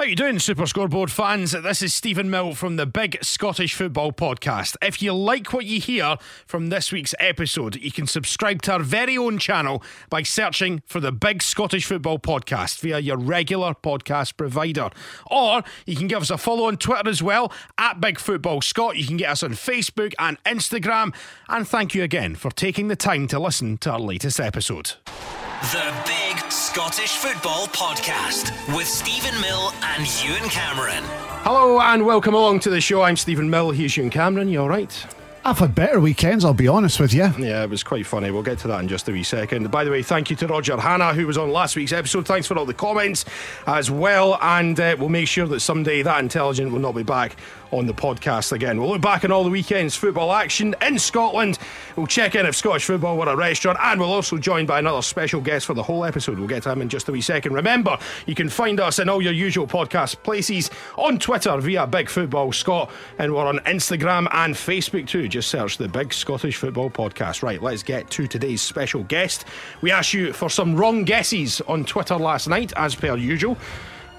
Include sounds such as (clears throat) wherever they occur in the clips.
How you doing, Super Scoreboard fans? This is Stephen Mill from the Big Scottish Football Podcast. If you like what you hear from this week's episode, you can subscribe to our very own channel by searching for the Big Scottish Football Podcast via your regular podcast provider. Or you can give us a follow on Twitter as well, at Big Football Scott. You can get us on Facebook and Instagram. And thank you again for taking the time to listen to our latest episode. The Big Scottish Football Podcast with Stephen Mill and Ewan Cameron. Hello and welcome along to the show. I'm Stephen Mill. Here's Ewan Cameron. You all right? I've had better weekends, I'll be honest with you. Yeah, it was quite funny. We'll get to that in just a wee second. By the way, thank you to Roger Hanna, who was on last week's episode. Thanks for all the comments as well. And uh, we'll make sure that someday that intelligent will not be back on the podcast again. We'll look back on all the weekend's football action in Scotland. We'll check in if Scottish football were a restaurant, and we'll also join by another special guest for the whole episode. We'll get to him in just a wee second. Remember, you can find us in all your usual podcast places on Twitter via Big Football Scott, and we're on Instagram and Facebook too. Just search the Big Scottish Football Podcast. Right, let's get to today's special guest. We asked you for some wrong guesses on Twitter last night, as per usual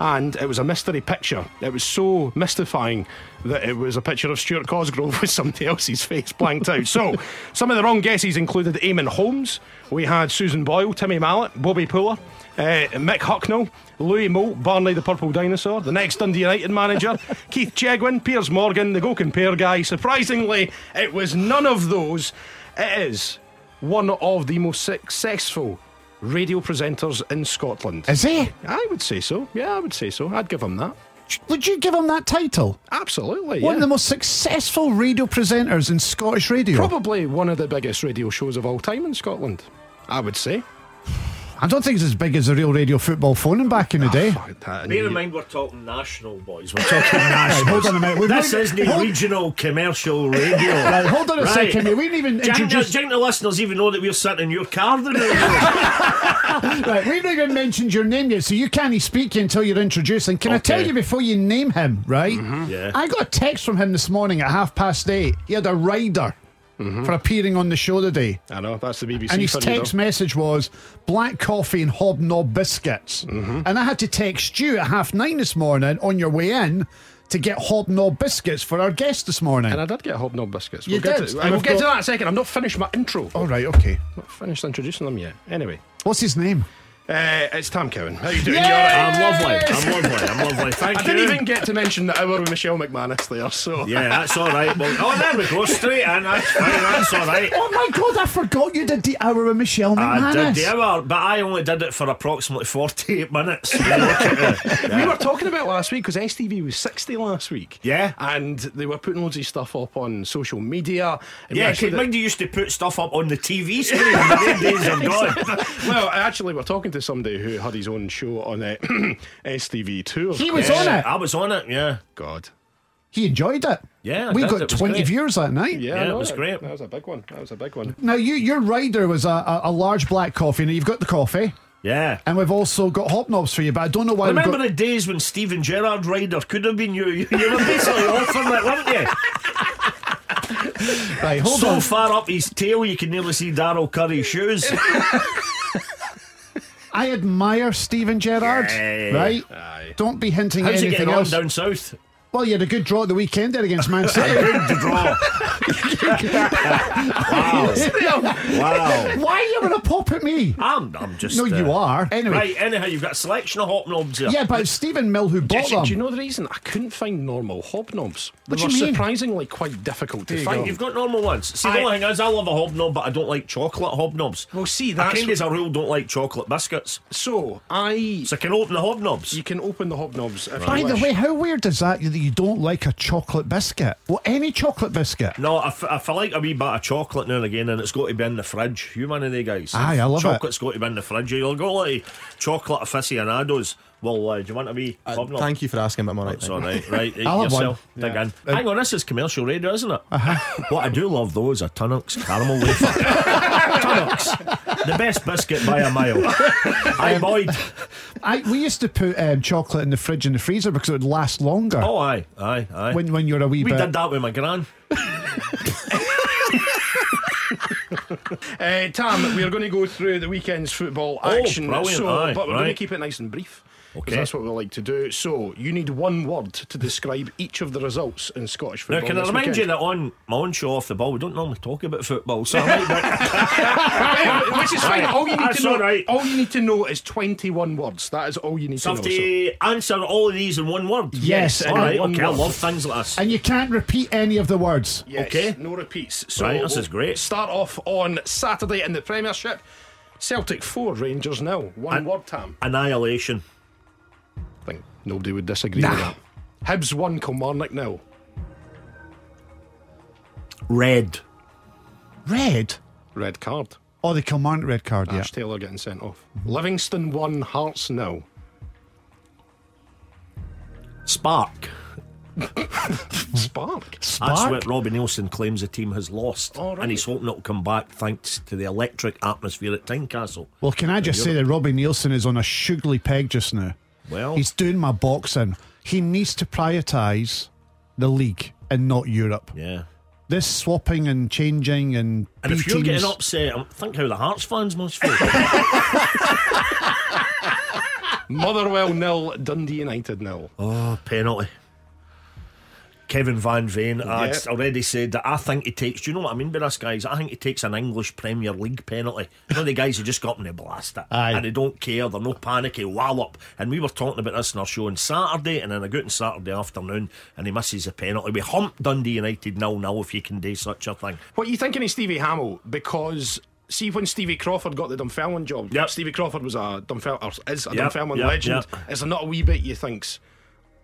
and it was a mystery picture. It was so mystifying that it was a picture of Stuart Cosgrove (laughs) with somebody else's face blanked out. So, (laughs) some of the wrong guesses included Eamonn Holmes. We had Susan Boyle, Timmy Mallett, Bobby Puller, uh, Mick Hucknall, Louis Moult, Barney the Purple Dinosaur, the next Dundee United manager, (laughs) Keith Chegwin, Piers Morgan, the Go Compare guy. Surprisingly, it was none of those. It is one of the most successful radio presenters in Scotland. Is he? I would say so. Yeah, I would say so. I'd give him that. Would you give him that title? Absolutely. One yeah. of the most successful radio presenters in Scottish radio. Probably one of the biggest radio shows of all time in Scotland. I would say. I don't think it's as big as the real radio football phoning back in the day. (laughs) Fuck that. Bear in mind, we're talking national, boys. We're talking (laughs) national. hold on a minute. We've This not- isn't hold- regional commercial radio. (laughs) Right, hold on a Right. second. We didn't even Do you think- introduce. do you think the listeners even know that we're sitting in your car? Do they? Right, we haven't even mentioned your name yet, so you can't speak until you're introduced. And can I tell you before you name him, right? Mm-hmm. Yeah. I got a text from him this morning at half past eight. He had a rider for appearing on the show today. I know, that's the BBC. And his text message was black coffee and hobnob biscuits. Mm-hmm. And I had to text you at half nine this morning on your way in to get hobnob biscuits for our guest this morning. And I did get hobnob biscuits. You we'll get did? To, we'll get to that in a second. I've not finished my intro. All right, okay. not finished introducing them yet. Anyway, What's his name? Uh, it's Tam Cowan. How are you doing? Yay! You all right? I'm lovely. I'm lovely. I'm lovely. (laughs) Thank I you. I didn't even get to mention the hour with Michelle McManus there, so. Yeah, that's all right. Well, oh, there we go. Straight in. That's fine. That's all right. Oh my god, I forgot you did the hour with Michelle McManus. I did the hour, but I only did it for approximately 48 minutes. When you look at the- We were talking about last week because STV was 60 last week. Yeah. And they were putting loads of stuff up on social media. And Yeah, actually because did- mind you used to put stuff up on the TV screen. (laughs) the days are gone. well, actually, we're talking to somebody who had his own show on uh, (clears throat) STV2. He was on it. I was on it, yeah. God. He enjoyed it. Yeah, I we did. got It was 20 great. viewers that night. Yeah, Yeah, it know, was that- great. That was a big one. That was a big one. Now, you, your rider was a, a, a large black coffee. Now, you've got the coffee, Yeah. and we've also got hobnobs for you, but I don't know why we've Remember got. the days when Steven Gerrard Ryder could have been you? You you were basically offering it, weren't you? (laughs) Right, hold so on. far up his tail you can nearly see Daryl Curry's shoes. (laughs) I admire Steven Gerrard, right? Aye. Don't be hinting How's anything getting on else. down south? Well, you had a good draw at the weekend there against Man (laughs) City. Good draw. (laughs) wow. wow. Why are you going to pop at me? I'm, I'm just. No, you uh, are. Anyway, Right, anyhow, you've got a selection of hobnobs here. yeah, but it's Stephen Mill who bought Do, them. do you know the reason? I couldn't find normal hobnobs. They What were do you mean? surprisingly quite difficult to you find. go. You've got normal ones. See, the I- only thing is, I love a hobnob, but I don't like chocolate hobnobs. Well, see, I that's kind of, as a rule, don't like chocolate biscuits. so. I So I can open the hobnobs. you can open the hobnobs. If By you the wish. way, how weird is that that you don't like a chocolate biscuit? Well, any chocolate biscuit. No, I, f- I feel like a wee bit of chocolate now and again, and it's got to be in the fridge. You one of the guys? Aye, I love it. Chocolate's got to be in the fridge. You'll go like chocolate aficionados. Well, uh, do you want a wee hobnob? Thank you for asking, but I'm alright. It's all right, right. Eat I'll have yourself. one. Dig in. Uh, Hang on, this is commercial radio, isn't it? Uh-huh. what I do love though is a Tunnocks caramel wafer. (laughs) Tunnocks, the best biscuit by a mile. I Boyd. I, we used to put um, chocolate in the fridge and the freezer because it would last longer Oh, aye, aye, aye. when, when you're a wee we bit. did that with my gran. (laughs) Uh, Tam, we are going to go through the weekend's football Oh, action, brilliant, so, aye, but we're going to right. keep it nice and brief. Because Okay. that's what we like to do. So you need one word to describe each of the results in Scottish football. Now, can I this remind you that on my own show off the ball, we don't normally talk about football, so I might be- (laughs) Which is fine. All you need That's to know. all right. All you need to know is twenty-one words. That is all you need So to have know. So. to answer all of these in one word. Yes, All and right. one Okay. I love things like this. And you can't repeat any of the words. Yes, Okay. No repeats. So Right, this is we'll great. Start off on Saturday in the Premiership. Celtic four, Rangers nil. One And- word, Tam. Annihilation. I think nobody would disagree Nah. with that. Hibs one, Kilmarnock nil. Red. Red. Red card. Oh, the Kilmarnock red card, yeah. Ash Taylor getting sent off. Livingston one, Hearts nil. Spark. (laughs) Spark. Spark. That's what Robbie Neilson claims the team has lost. All right. And he's hoping it'll come back thanks to the electric atmosphere at Tynecastle. Well, can I just say that Robbie Neilson is on a sugary peg just now? Well, He's doing my boxing. He needs to prioritise the league and not Europe. yeah. This swapping and changing and And if you're getting upset, um, think how the Hearts fans must feel. Motherwell nil, Dundee United nil. oh, penalty. Kevin Van Veen, I Yeah. already said that I think he takes. Do you know what I mean by this, guys? I think he takes an English Premier League penalty. You know the guys who just got up and they blast it, Aye. and they don't care. They're no panicky wallop. And we were talking about this in our show on Saturday, and then I go out on Saturday afternoon, and he misses a penalty. We humped Dundee United nil nil if you can do such a thing. What are you thinking of Stevie Hammell? Because see when Stevie Crawford got the Dunfermline job, Yep. Stevie Crawford was a Dunfermline is a Yep, Dunfermline yep, legend. yep. Is there not a wee bit you thinks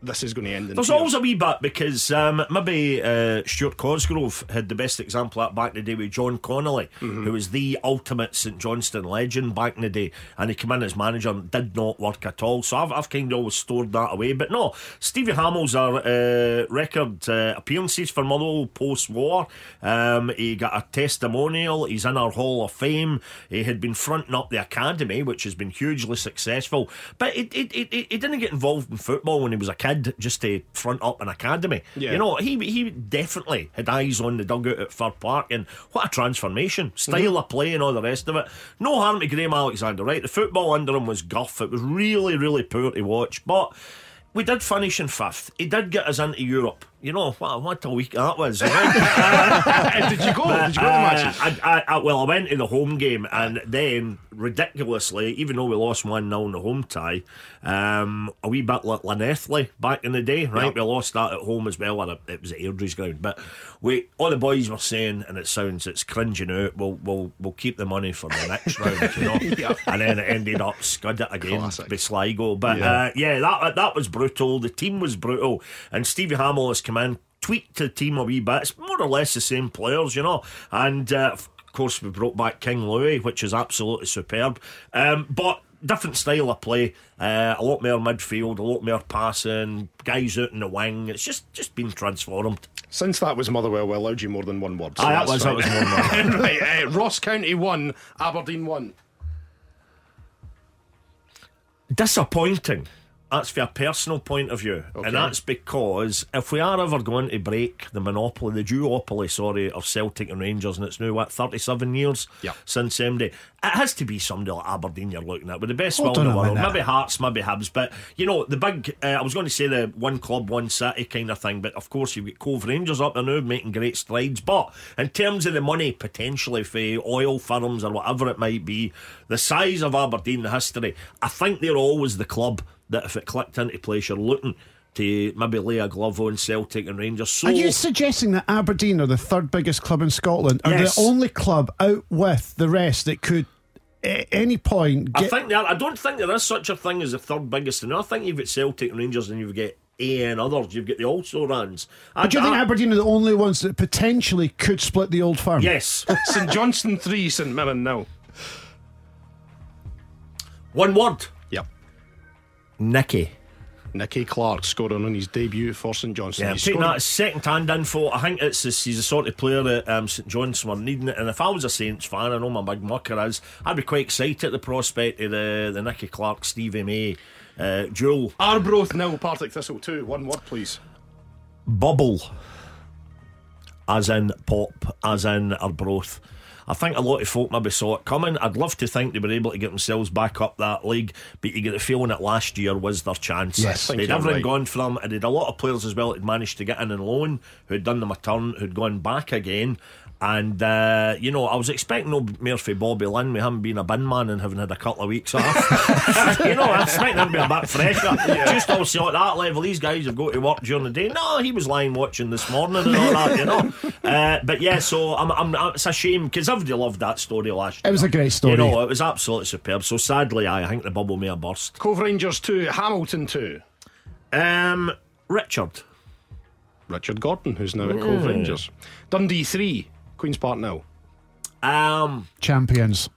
this is going to end in There's tears? always a wee bit because um, maybe uh, Stuart Cosgrove had the best example back in the day with John Connolly, who was the ultimate St Johnstone legend back in the day, and he came in as manager and did not work at all. So I've, I've kind of always stored that away. But no, Stevie Hammell's our uh, record uh, appearances for Motherwell post war. Um, he got a testimonial. He's in our Hall of Fame. He had been fronting up the academy, which has been hugely successful. But it, it, it, it, he didn't get involved in football when he was a kid just to front up an academy. Yeah. You know, he he definitely had eyes on the dugout at Fir Park, and what a transformation, style mm-hmm. of play, and all the rest of it. No harm to Graham Alexander, right? The football under him was guff. It was really, really poor to watch, but. We did finish in fifth. He did get us into Europe. You know what? What a week that was. (laughs) you? Did you go? Did you go to the Uh, matches? I, I, I, well, I went to the home game, and then ridiculously, even though we lost one 0 in the home tie, um, a wee bit like back in the day, right? Yep. We lost that at home as well, and it, it was at Airdrie's ground. But we, all the boys were saying, and it sounds it's cringing out. We'll we'll we'll keep the money for the next (laughs) round, you know. Yep. And then it ended up scud it again Classic. by Sligo. But Yeah. uh, yeah, that that was brutal. The team was brutal, and Stevie Hammell has come in, tweaked the team a wee bit. It's more or less the same players, you know. And uh, of course, we brought back King Louis, which is absolutely superb. Um, but different style of play, uh, a lot more midfield, a lot more passing, guys out in the wing. It's just just been transformed. Since that was Motherwell, we allowed you more than one word. so Aye, that was that was more. (laughs) right, uh, Ross County one, Aberdeen one. disappointing. That's for a personal point of view, Okay. and that's because if we are ever going to break the monopoly, the duopoly, sorry, of Celtic and Rangers, and it's now what thirty-seven years Yeah. since MD, it has to be somebody like Aberdeen you're looking at with the best Hold will in the world. Maybe Hearts, maybe Hibs, but you know the big. Uh, I was going to say the one club, one city kind of thing, but of course you've got Cove Rangers up there now making great strides. But in terms of the money potentially for oil firms or whatever it might be, the size of Aberdeen, the history, I think they're always the club that if it clicked into place, you're looking to maybe lay a glove on Celtic and Rangers. So Are you suggesting that Aberdeen are the third biggest club in Scotland? Are Yes. the only club out with the rest that could, at any point, I think there, I don't think there is such a thing as the third biggest. And I think you've got Celtic and Rangers, and you've got A and others. You've got the also runs. but do you think Aberdeen are the only ones that potentially could split the old firm? Yes, St Johnstone three, St Mirren nil. one word. Nicky. Nicky Clark scoring on his debut for St Johnstone. Yeah, I'm taking that as second hand info. I think it's this, he's the sort of player that um, St John's were needing it. And if I was a Saints fan, I know my big mucker is, I'd be quite excited at the prospect of the, the Nicky Clark, Stevie May, uh, duel. Arbroath nil, Partick Thistle two. One word, please. Bubble. As in pop, as in Arbroath. I think a lot of folk maybe saw it coming. I'd love to think they were able to get themselves back up that league, but you get the feeling that last year was their chance. Yes. They'd you're everything right. gone for them, and they'd a lot of players as well who'd managed to get in and loan, who'd done them a turn, who'd gone back again. And uh, you know, I was expecting no Murphy Bobby Linn. We haven't been a bin man and having had a couple of weeks off. (laughs) you know, I was expecting him to be a bit fresher. Just obviously at that level, these guys have got to work during the day. No, he was lying watching this morning and all that. You know, (laughs) uh, but yeah. So I'm, I'm, it's a shame because everybody loved that story last. Year. It was a great story. You know, it was absolutely superb. So sadly, I, I think the bubble may have burst. Cove Rangers 2, Hamilton 2. Um, Richard. Richard Gordon, who's now at Cove Rangers. Dundee 3, Queen's Park now. Um, Champions.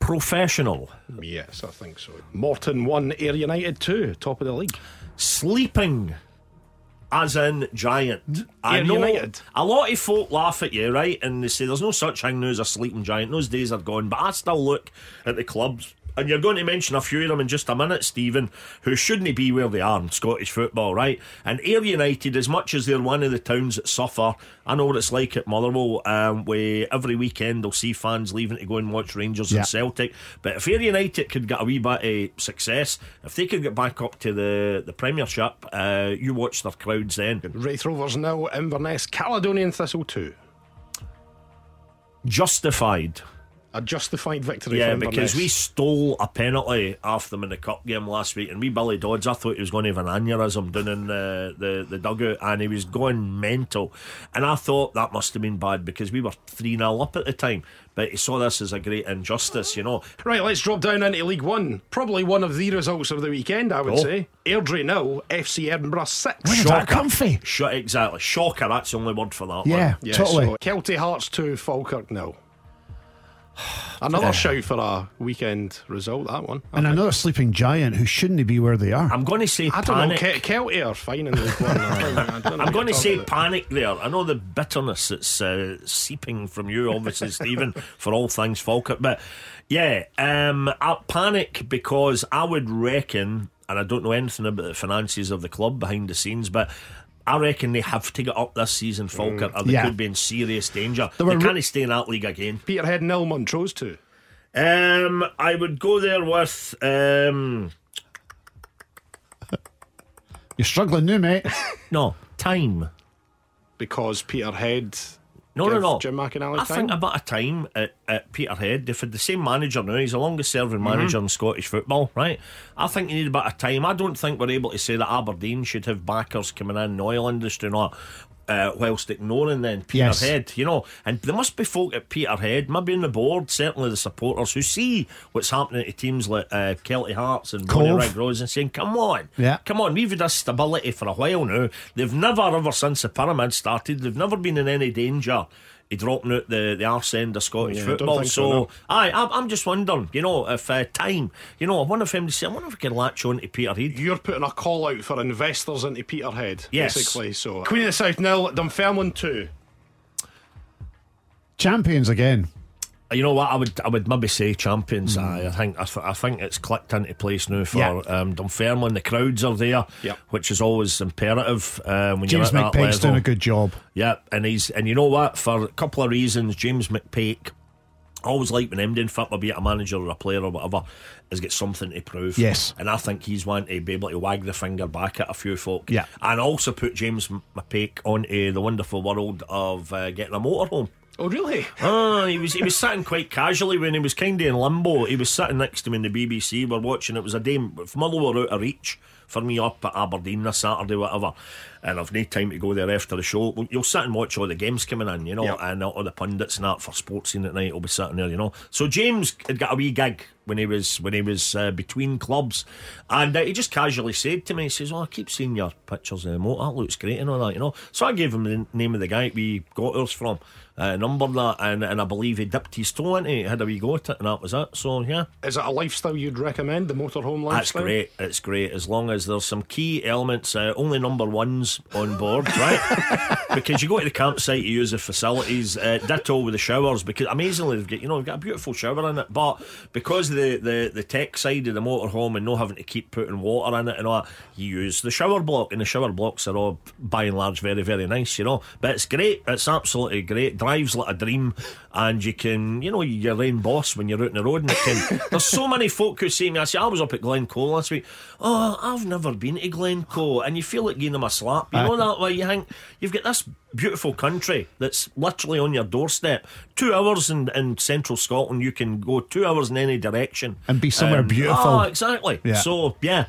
professional. Yes, I think so. Morton 1, Ayr United 2, top of the league. sleeping as in giant. I know United. a lot of folk laugh at you, right? And they say there's no such thing now as a sleeping giant. Those days are gone. But I still look at the clubs. And you're going to mention a few of them in just a minute, Stephen, who shouldn't be where they are in Scottish football, right? And Ayr United, as much as they're one of the towns that suffer, I know what it's like at Motherwell, um, where every weekend they'll see fans leaving to go and watch Rangers Yeah. and Celtic. But if Ayr United could get a wee bit of success, if they could get back up to the, the Premiership, uh, you watch their crowds then. Raith Rovers nil, Inverness, Caledonian Thistle 2. Justified. A justified victory Yeah, for because we stole a penalty off them in the cup game last week, and we Billy Dodds, I thought he was going to have an aneurysm down in the, the, the dugout, and he was going mental. And I thought that must have been bad because we were 3 0 up at the time. But he saw this as a great injustice, you know. Right, let's drop down into League One. Probably one of the results of the weekend, I would Oh. say. Airdrie nil, FC Edinburgh 6. Where did that come from? Sh- exactly. Shocker, that's the only word for that Yeah, one. Yeah, totally. so Kelty Hearts 2, Falkirk nil. (sighs) Another shout for a weekend result, that one. and another sleeping giant who shouldn't be where they are. I'm going to say I don't know, panic. Ke- Kelty are fine in League One. I don't know- I don't know I'm going to say talking about. panic there. I know the bitterness that's uh, seeping from you, obviously, (laughs) Stephen, for all things Falkirk. But yeah, um, I panic because I would reckon, and I don't know anything about the finances of the club behind the scenes, but. I reckon they have to get up this season, Falkirk, or they Yeah. could be in serious danger. They, were- can't stay in that league again. Peterhead nil, Montrose 2. Um, I would go there with um, You're struggling now, mate. (laughs) no time. Because Peterhead. No, no, no. Jim McInally I time. think about a time at, at Peterhead. They've had the same manager now. He's the longest serving Mm-hmm. manager in Scottish football, right? I think you need a bit of time. I don't think we're able to say that Aberdeen should have backers coming in, the oil industry, and all. Uh, whilst ignoring then Yes. Peterhead, you know, and there must be folk at Peterhead, maybe in the board, certainly the supporters who see what's happening to teams like uh, Kelty Hearts and Cove. Rose and saying, "Come on, Yeah. come on, we've had a stability for a while now. They've never, ever since the pyramid started, they've never been in any danger." He dropping out the, the arse end of Scottish Yeah, football. think so, So, no. aye, I'm, I'm just wondering, you know, if uh, time, you know, I wonder if him to say, I wonder if we can latch on to Peterhead. You're putting a call out for investors into Peterhead, Yes. basically. So Queen of the South nil, Dunfermline two. Champions again. You know what? I would I would maybe say champions. Aye, I think I, th- I think it's clicked into place now for Yeah. um, Dunfermline. The crowds are there, Yep. which is always imperative um, when James you're at that McPake's level. doing a good job. Yeah, and he's and you know what? For a couple of reasons, James McPake. I Always like when MD fit will be a manager or a player or whatever, has got something to prove. Yes. and I think he's one to be able to wag the finger back at a few folk. Yeah. and also put James McPake onto the wonderful world of uh, getting a motorhome. Oh, really? Ah, he was he was sitting quite casually when he was kind of in limbo. He was sitting next to me in the BBC. We're watching. It was a day if Motherwell were out of reach for me up at Aberdeen this Saturday, whatever. And I've no time to go there after the show. Well, You'll sit and watch all the games coming in, you know, Yep. and all the pundits and that for Sportscene at night will be sitting there, you know. So James had got a wee gig when he was when he was uh, between clubs, and uh, he just casually said to me, he says, "Oh, I keep seeing your pictures of the motor. That looks great and all that, you know." So I gave him the name of the guy we got ours from uh, numbered that, and, and I believe he dipped his toe into it, had a wee go at it, and that was it. So, yeah, Is it a lifestyle you'd recommend? The motorhome that's lifestyle. great. It's great as long as there's some key elements, uh, only number ones on board, right? (laughs) because you go to the campsite, you use the facilities, uh, ditto with the showers, because amazingly they've got, you know, they've got a beautiful shower in it, but because the, the, the tech side of the motorhome and not having to keep putting water in it and all that, you use the shower block, and the shower blocks are all by and large very, very nice, you know. But it's great, it's absolutely great. Drives like a dream, and you can, you know, you're your own boss when you're out on the road. And can, (laughs) there's so many folk who see me, I say, I was up at Glencoe last week. Oh, I've never been to Glencoe, and you feel like giving them a slap, you know that way. You think you've got this beautiful country that's literally on your doorstep. Two hours in, in central Scotland, you can go two hours in any direction And be somewhere beautiful. Oh, exactly. Yeah. So yeah,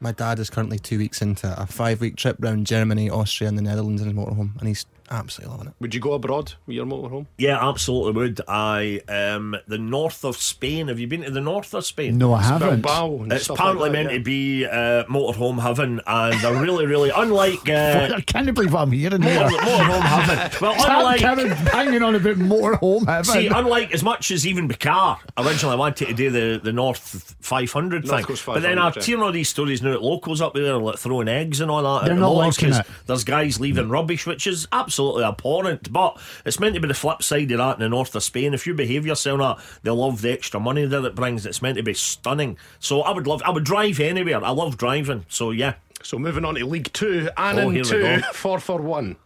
My dad is currently two weeks into a five week trip around Germany, Austria, and the Netherlands in his motorhome, and he's absolutely loving it. Would you go abroad with your motorhome? yeah, absolutely would. I um the north of Spain. Have you been to the north of Spain? No, I haven't. Bilbao It's apparently like that, meant yeah. to be uh, motorhome heaven, and they're really, really unlike uh, (laughs) I can't believe what I'm hearing motor, here. motorhome heaven. Well, Tom unlike Kevin hanging on about motorhome heaven. See, unlike as much as even Bakar originally I wanted to do the, the North 500 North thing, Coast but then I've yeah. seen all these stories now at locals up there like throwing eggs and all that. They're at the not moors liking 'cause it. There's guys leaving rubbish, which is absolutely abhorrent. But it's meant to be the flip side of that in the north of Spain. If you behave yourself, that they'll love the extra money that it brings. It's meant to be stunning. So I would love. I would drive anywhere. I love driving. So yeah, So moving on to League Two, Annan 2, go. Forfar 1.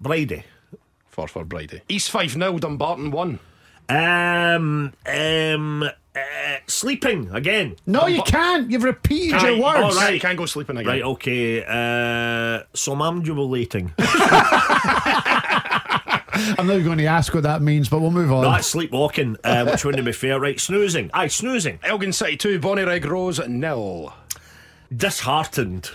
Brady. 4 for Brady. East Fife 0, Dumbarton 1. Um, um, uh, sleeping again. no, you can't. You've repeated Can't- your words. all Right, right. you can't go sleeping again. Right, okay. Uh, somnambulating. (laughs) I'm not going to ask what that means, but we'll move on. That's sleepwalking, uh, which wouldn't be fair. Right, snoozing. Aye, snoozing. Elgin City 2, Bonnyrigg Rose nil. Disheartened.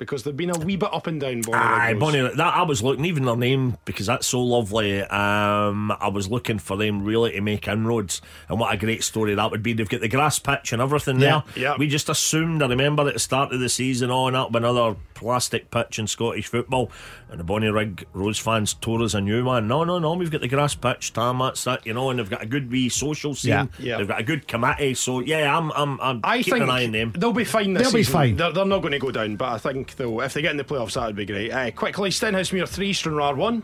Because they've been a wee bit up and down, Bonnyrigg Aye, Rose. Bonnie. That I was looking, even their name because that's so lovely. Um, I was looking for them really to make inroads, and what a great story that would be. They've got the grass pitch and everything Yeah, there. yeah. We just assumed. I remember at the start of the season, on up another plastic pitch in Scottish football, and the Bonnyrigg Rose fans tore us a new one. No, no, no. We've got the grass pitch, Tam. That's that, you know, and they've got a good wee social scene. Yeah, yeah. They've got a good committee. So yeah, I'm, I'm, I'm I keeping think an eye on them. they'll be fine this They'll be fine. They're, they're not going to go down, but I think they'll, if they get in the playoffs, that would be great. Uh, quickly, Stenhousemuir 3, Stranraer 1.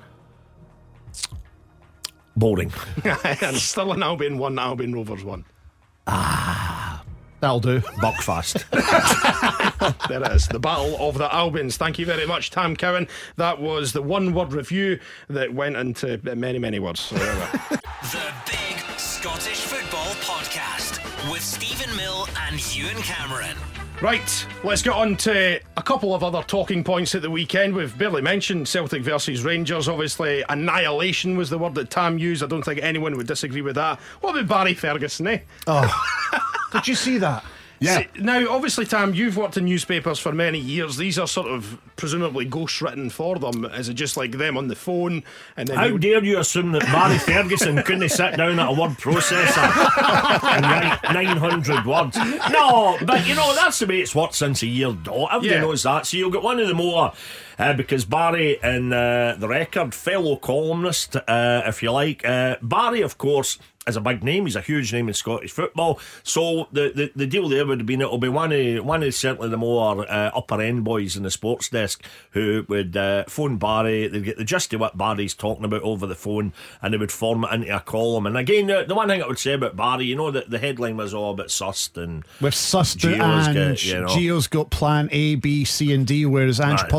Boring. (laughs) and Stirling Albion 1, Albion Rovers 1. Ah, that'll do. Buckfast. (laughs) There it is, the Battle of the Albions. Thank you very much, Tam Cowan. That was the one word review that went into many, many words. So there we are. (laughs) The Big Scottish Football Podcast with Stephen Mill and Ewan Cameron. Right, let's get on to a couple of other talking points at the weekend. We've barely mentioned Celtic versus Rangers. Obviously, annihilation was the word that Tam used. I don't think anyone would disagree with that. What about Barry Ferguson, eh? Oh, (laughs) did you see that? See, now, obviously, Tam, you've worked in newspapers for many years. These are sort of presumably ghost written for them. Is it just like them on the phone? And then How you- dare you assume that Barry Ferguson couldn't sit down at a word processor and write 900 words? No, but you know, that's the way it's worked since a year ago. Everybody Yeah. knows that. So you'll get one of the more. Uh, because Barry and uh, the record, fellow columnist, uh, if you like. Uh, Barry, of course, is a big name. He's a huge name in Scottish football. So the, the, the deal there would have been it'll be one of one of certainly the more uh, upper end boys in the sports desk who would uh, phone Barry. They'd get the gist of what Barry's talking about over the phone, and they would form it into a column. And again, the, the one thing I would say about Barry, you know, that the headline was all a bit sussed and We've sussed Gio's and got, you know. Gio's got plan A, B, C, and D, whereas Ange Right.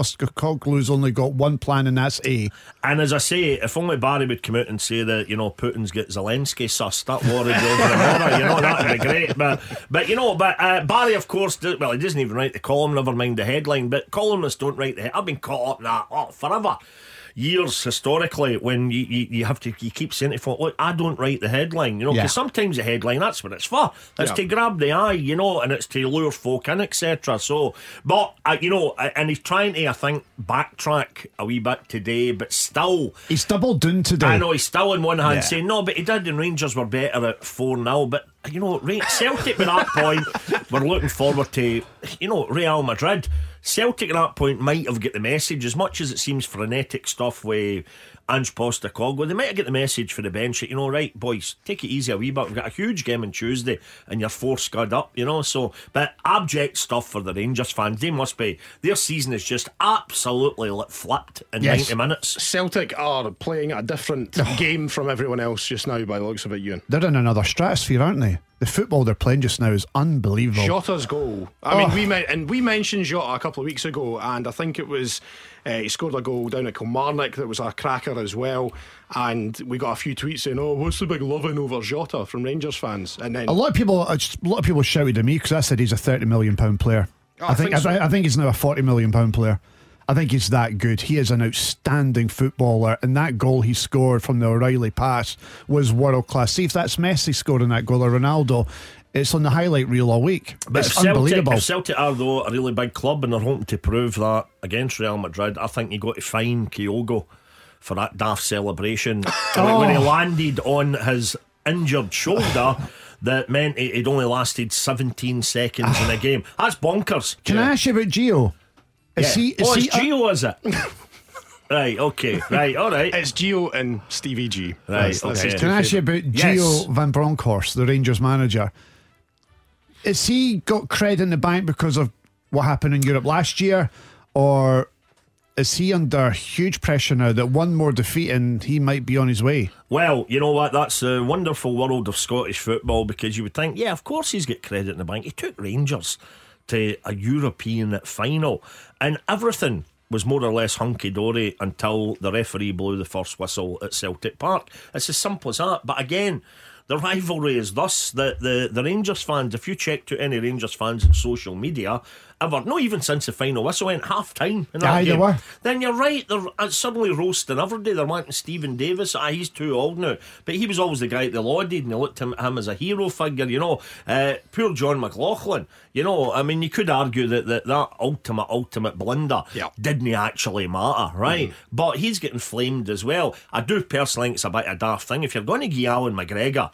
Postecoglou's only got one plan, and that's A. And as I say, if only Barry would come out and say that, you know, Putin's got Zelensky sussed, that war over you know, that would be great. But, but you know, but uh, Barry, of course, do, well, he doesn't even write the column, never mind the headline, but columnists don't write the. I've been caught up in that oh, forever. Years historically, when you, you, you have to, you keep saying to folk, look, I don't write the headline, you know, because Yeah. sometimes the headline, that's what it's for. It's Yeah. to grab the eye, you know, and it's to lure folk in, etc. So, but, uh, you know, and he's trying to, I think, backtrack a wee bit today, but still, He's doubled down today. I know he's still on one hand Yeah. saying no, but he did, and Rangers were better at 4 0. But, you know, Ra- Celtic at that point, (laughs) we're looking forward to, you know, Real Madrid. Celtic at that point might have got the message as much as it seems frenetic stuff with Ange Postecoglou, they might have get the message for the bench that, you know, right, boys, take it easy a wee bit. We've got a huge game on Tuesday and you're four scud up, you know. So, but abject stuff for the Rangers fans. They must be, their season is just absolutely flipped in Yes. 90 minutes. Celtic are playing a different game from everyone else just now, by the looks of it, Ewan. They're in another stratosphere, aren't they? The football they're playing just now is unbelievable. Jota's goal. I mean, Oh. we met, and we mentioned Jota a couple of weeks ago, and I think it was uh, he scored a goal down at Kilmarnock that was a cracker as well. And we got a few tweets saying, "Oh, what's the big loving over Jota from Rangers fans?" And then A lot of people, a lot of people shouted at me because I said he's a thirty million pound player. Oh, I, I think, think so. I, I think he's now a forty million pound player. I think he's that good. He is an outstanding footballer, and that goal he scored from the O'Riley pass was world class. See if that's Messi scoring that goal or Ronaldo. It's on the highlight reel all week. But it's if Celtic, unbelievable. if Celtic are though a really big club and they're hoping to prove that against Real Madrid, I think you got to fine Kyogo for that daft celebration (laughs) when, when he Oh. landed on his injured shoulder. (laughs) That meant it it only lasted 17 seconds in a ah. game. That's bonkers. Can I ask you about Gio? Is he? Is oh, he it's Gio, is it? (laughs) right, okay, right, all right. it's Gio and Stevie G. Right, That's- that's okay. his Can I ask you favourite. about Yes. Gio Van Bronckhorst, the Rangers manager? Is he got credit in the bank because of what happened in Europe last year, or is he under huge pressure now that one more defeat and he might be on his way? Well, you know what? That's the wonderful world of Scottish football because you would think, yeah, of course he's got credit in the bank. He took Rangers to a European final, and everything was more or less hunky dory until the referee blew the first whistle at Celtic Park. It's as simple as that. But again, the rivalry is thus that the, the Rangers fans, if you check to any Rangers fans in social media, ever, not even since the final whistle went half time in that Aye, they game, were. then you're right. They're uh, suddenly roasting every day. They're wanting Steven Davis. Ah, he's too old now. But he was always the guy that they lauded and they looked him, him as a hero figure, you know. Uh, poor Jon McLaughlin. You know, I mean, you could argue that that, that ultimate, ultimate blunder Yeah. didn't actually matter, right? But he's getting flamed as well. I do personally think it's a bit of a daft thing. If you're going to give Allan McGregor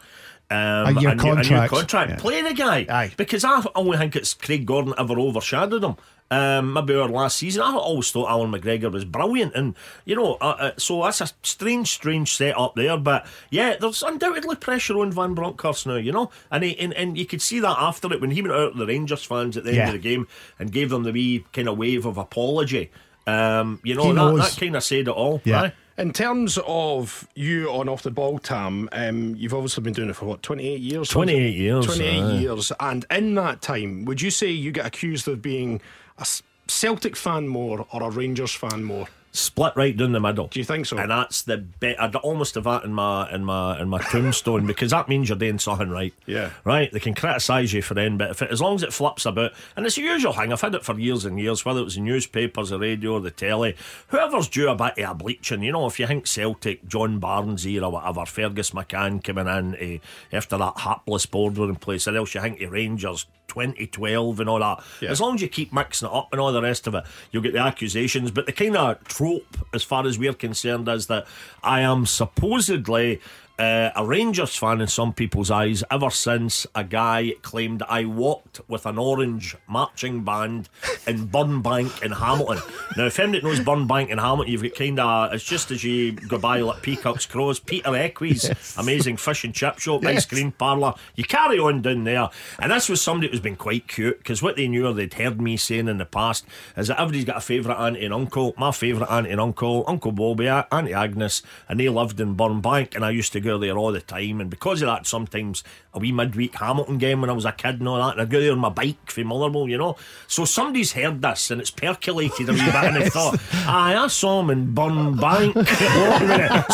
um, A year new- new contract. contract, Yeah. play the guy. Aye. Because I only think it's Craig Gordon ever overshadowed him. Um, maybe our last season, I always thought Allan McGregor was brilliant, and you know, uh, uh, so that's a strange, strange setup there. But yeah, there's undoubtedly pressure on Van Bronckhorst now, you know, and he, and, and you could see that after it when he went out to the Rangers fans at the end of the game and gave them the wee kind of wave of apology. Um, you know, that, that kind of said it all. Yeah. aye? In terms of you on off the ball, Tam, um, you've obviously been doing it for what, 28 years? 28 years, 28 aye. years. And in that time, would you say you get accused of being a Celtic fan more or a Rangers fan more? Split right down the middle. Do you think so? And that's the bit. I'd almost have that in my in my in my tombstone because that means you're doing something right. Yeah. Right. They can criticise you for then, but if it, as long as it flips about, and it's the usual thing. I've had it for years and years, whether it was the newspapers, the radio, or the telly. Whoever's due a bit of a bleaching, you know, if you think Celtic, John Barnes era, whatever, Fergus McCann coming in eh, after that hapless board in place, or else you think of Rangers. 2012 and all that. Yeah. As long as you keep mixing it up and all the rest of it, you'll get the accusations. But the kind of trope, as far as we're concerned, is that I am supposedly uh, a Rangers fan in some people's eyes ever since a guy claimed I walked with an orange marching band in Burnbank in Hamilton. Now, if anybody knows Burnbank in Hamilton, you've got kind of, it's just as you go by like Peacock's Crows, Peter Equi's amazing fish and chip shop, ice cream parlour. You carry on down there. And this was somebody was been quite cute because what they knew or they'd heard me saying in the past is that everybody's got a favourite auntie and uncle. My favourite auntie and uncle, Uncle Bobby, Auntie Agnes, and they lived in Burnbank and I used to go there all the time. And because of that, sometimes a wee midweek Hamilton game when I was a kid and all that, and I'd go there on my bike from Motherwell, you know. So somebody's heard this and it's percolated a wee bit and they (laughs) thought, aye, I saw him in Burnbank.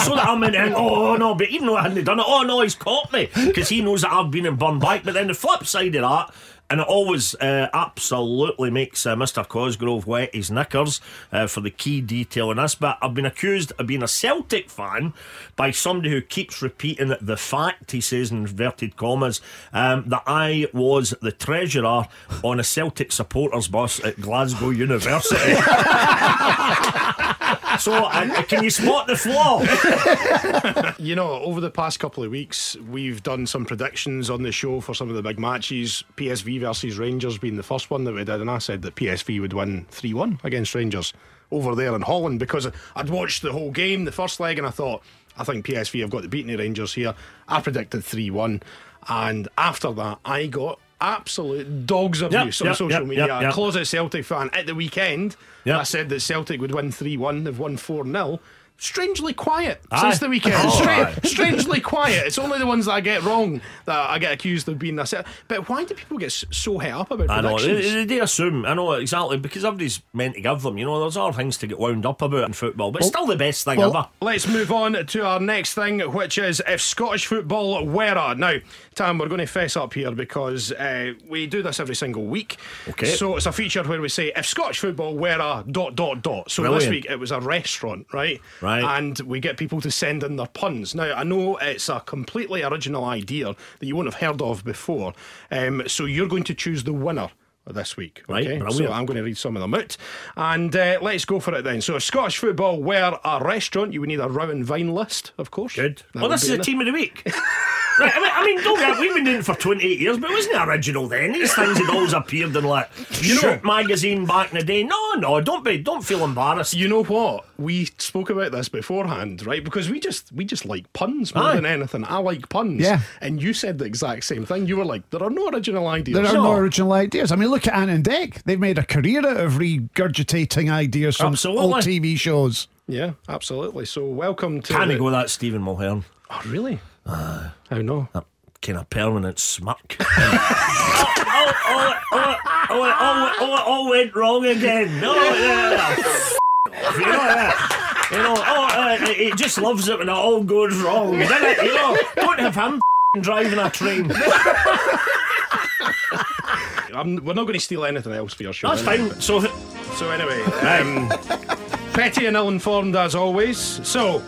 so that I'm in, and, oh, oh no, but even though I hadn't done it, oh no, he's caught me because he knows that I've been in Burnbank. But then the flip side of that, and it always uh, absolutely makes uh, Mr. Cosgrove wet his knickers uh, for the key detail in this. But I've been accused of being a Celtic fan by somebody who keeps repeating the fact, he says in inverted commas, um, that I was the treasurer on a Celtic supporters bus at Glasgow University. (laughs) (laughs) so, uh, can you spot the flaw? (laughs) You know, over the past couple of weeks, we've done some predictions on the show for some of the big matches. PSV versus Rangers being the first one that we did, and I said that PSV would win 3 1 against Rangers. over there in Holland because I'd watched the whole game, the first leg, and I thought, I think PSV have got the beating the Rangers here. I predicted 3 1. And after that, I got absolute dogs abuse Yep, on yep, social yep, media. yep, closet Celtic fan at the weekend. I said that Celtic would win 3 1. They've won 4 0. Strangely quiet Aye. since the weekend. Oh, Stra- strangely quiet. It's only the ones that I get wrong that I get accused of being a set. But why do people get so het up about I know, predictions? they, they, assume, I know exactly, because everybody's meant to give them, you know, there's other things to get wound up about in football, but it's still the best thing ever. Let's move on to our next thing, which is if Scottish football were a. Now, Tam, we're going to fess up here because uh, we do this every single week. Okay. So it's a feature where we say if Scottish football were a dot dot dot. So this week it was a restaurant, right? Right. And we get people to send in their puns. Now, I know it's a completely original idea that you won't have heard of before. Um, so you're going to choose the winner. This week, Right, okay? brilliant. So I'm going to read some of them out, and uh, let's go for it then. So, if Scottish football were a restaurant, you would need a Rowan Vine list, of course. Good. That well, this is a team of the week. (laughs) right, I mean, I mean, don't get, we've been doing it for 28 years, but it wasn't original then. These things had always appeared in like You know- Shoot magazine back in the day. No, no, don't be, don't feel embarrassed. You know what? We spoke about this beforehand, right? Because we just we just like puns more Aye. than anything. I like puns. Yeah. And you said the exact same thing. You were like, there are no original ideas. There are No. no original ideas. I mean, look at Ant and Dec. They've made a career out of regurgitating ideas from Absolutely. old TV shows. Yeah, absolutely. So welcome to. Can't the- go that Stephen Mulhern. Oh, really? Uh, How no? A kind of permanent smirk. (laughs) All, oh, oh, oh, oh, went wrong again. No, yeah, no. You know. You know, oh, uh, he just loves it when it all goes wrong. Then it, you know, don't have him driving a train. (laughs) I'm, we're not going to steal anything else for your show. That's fine. So, so anyway, um, (laughs) petty and ill-informed as always. So.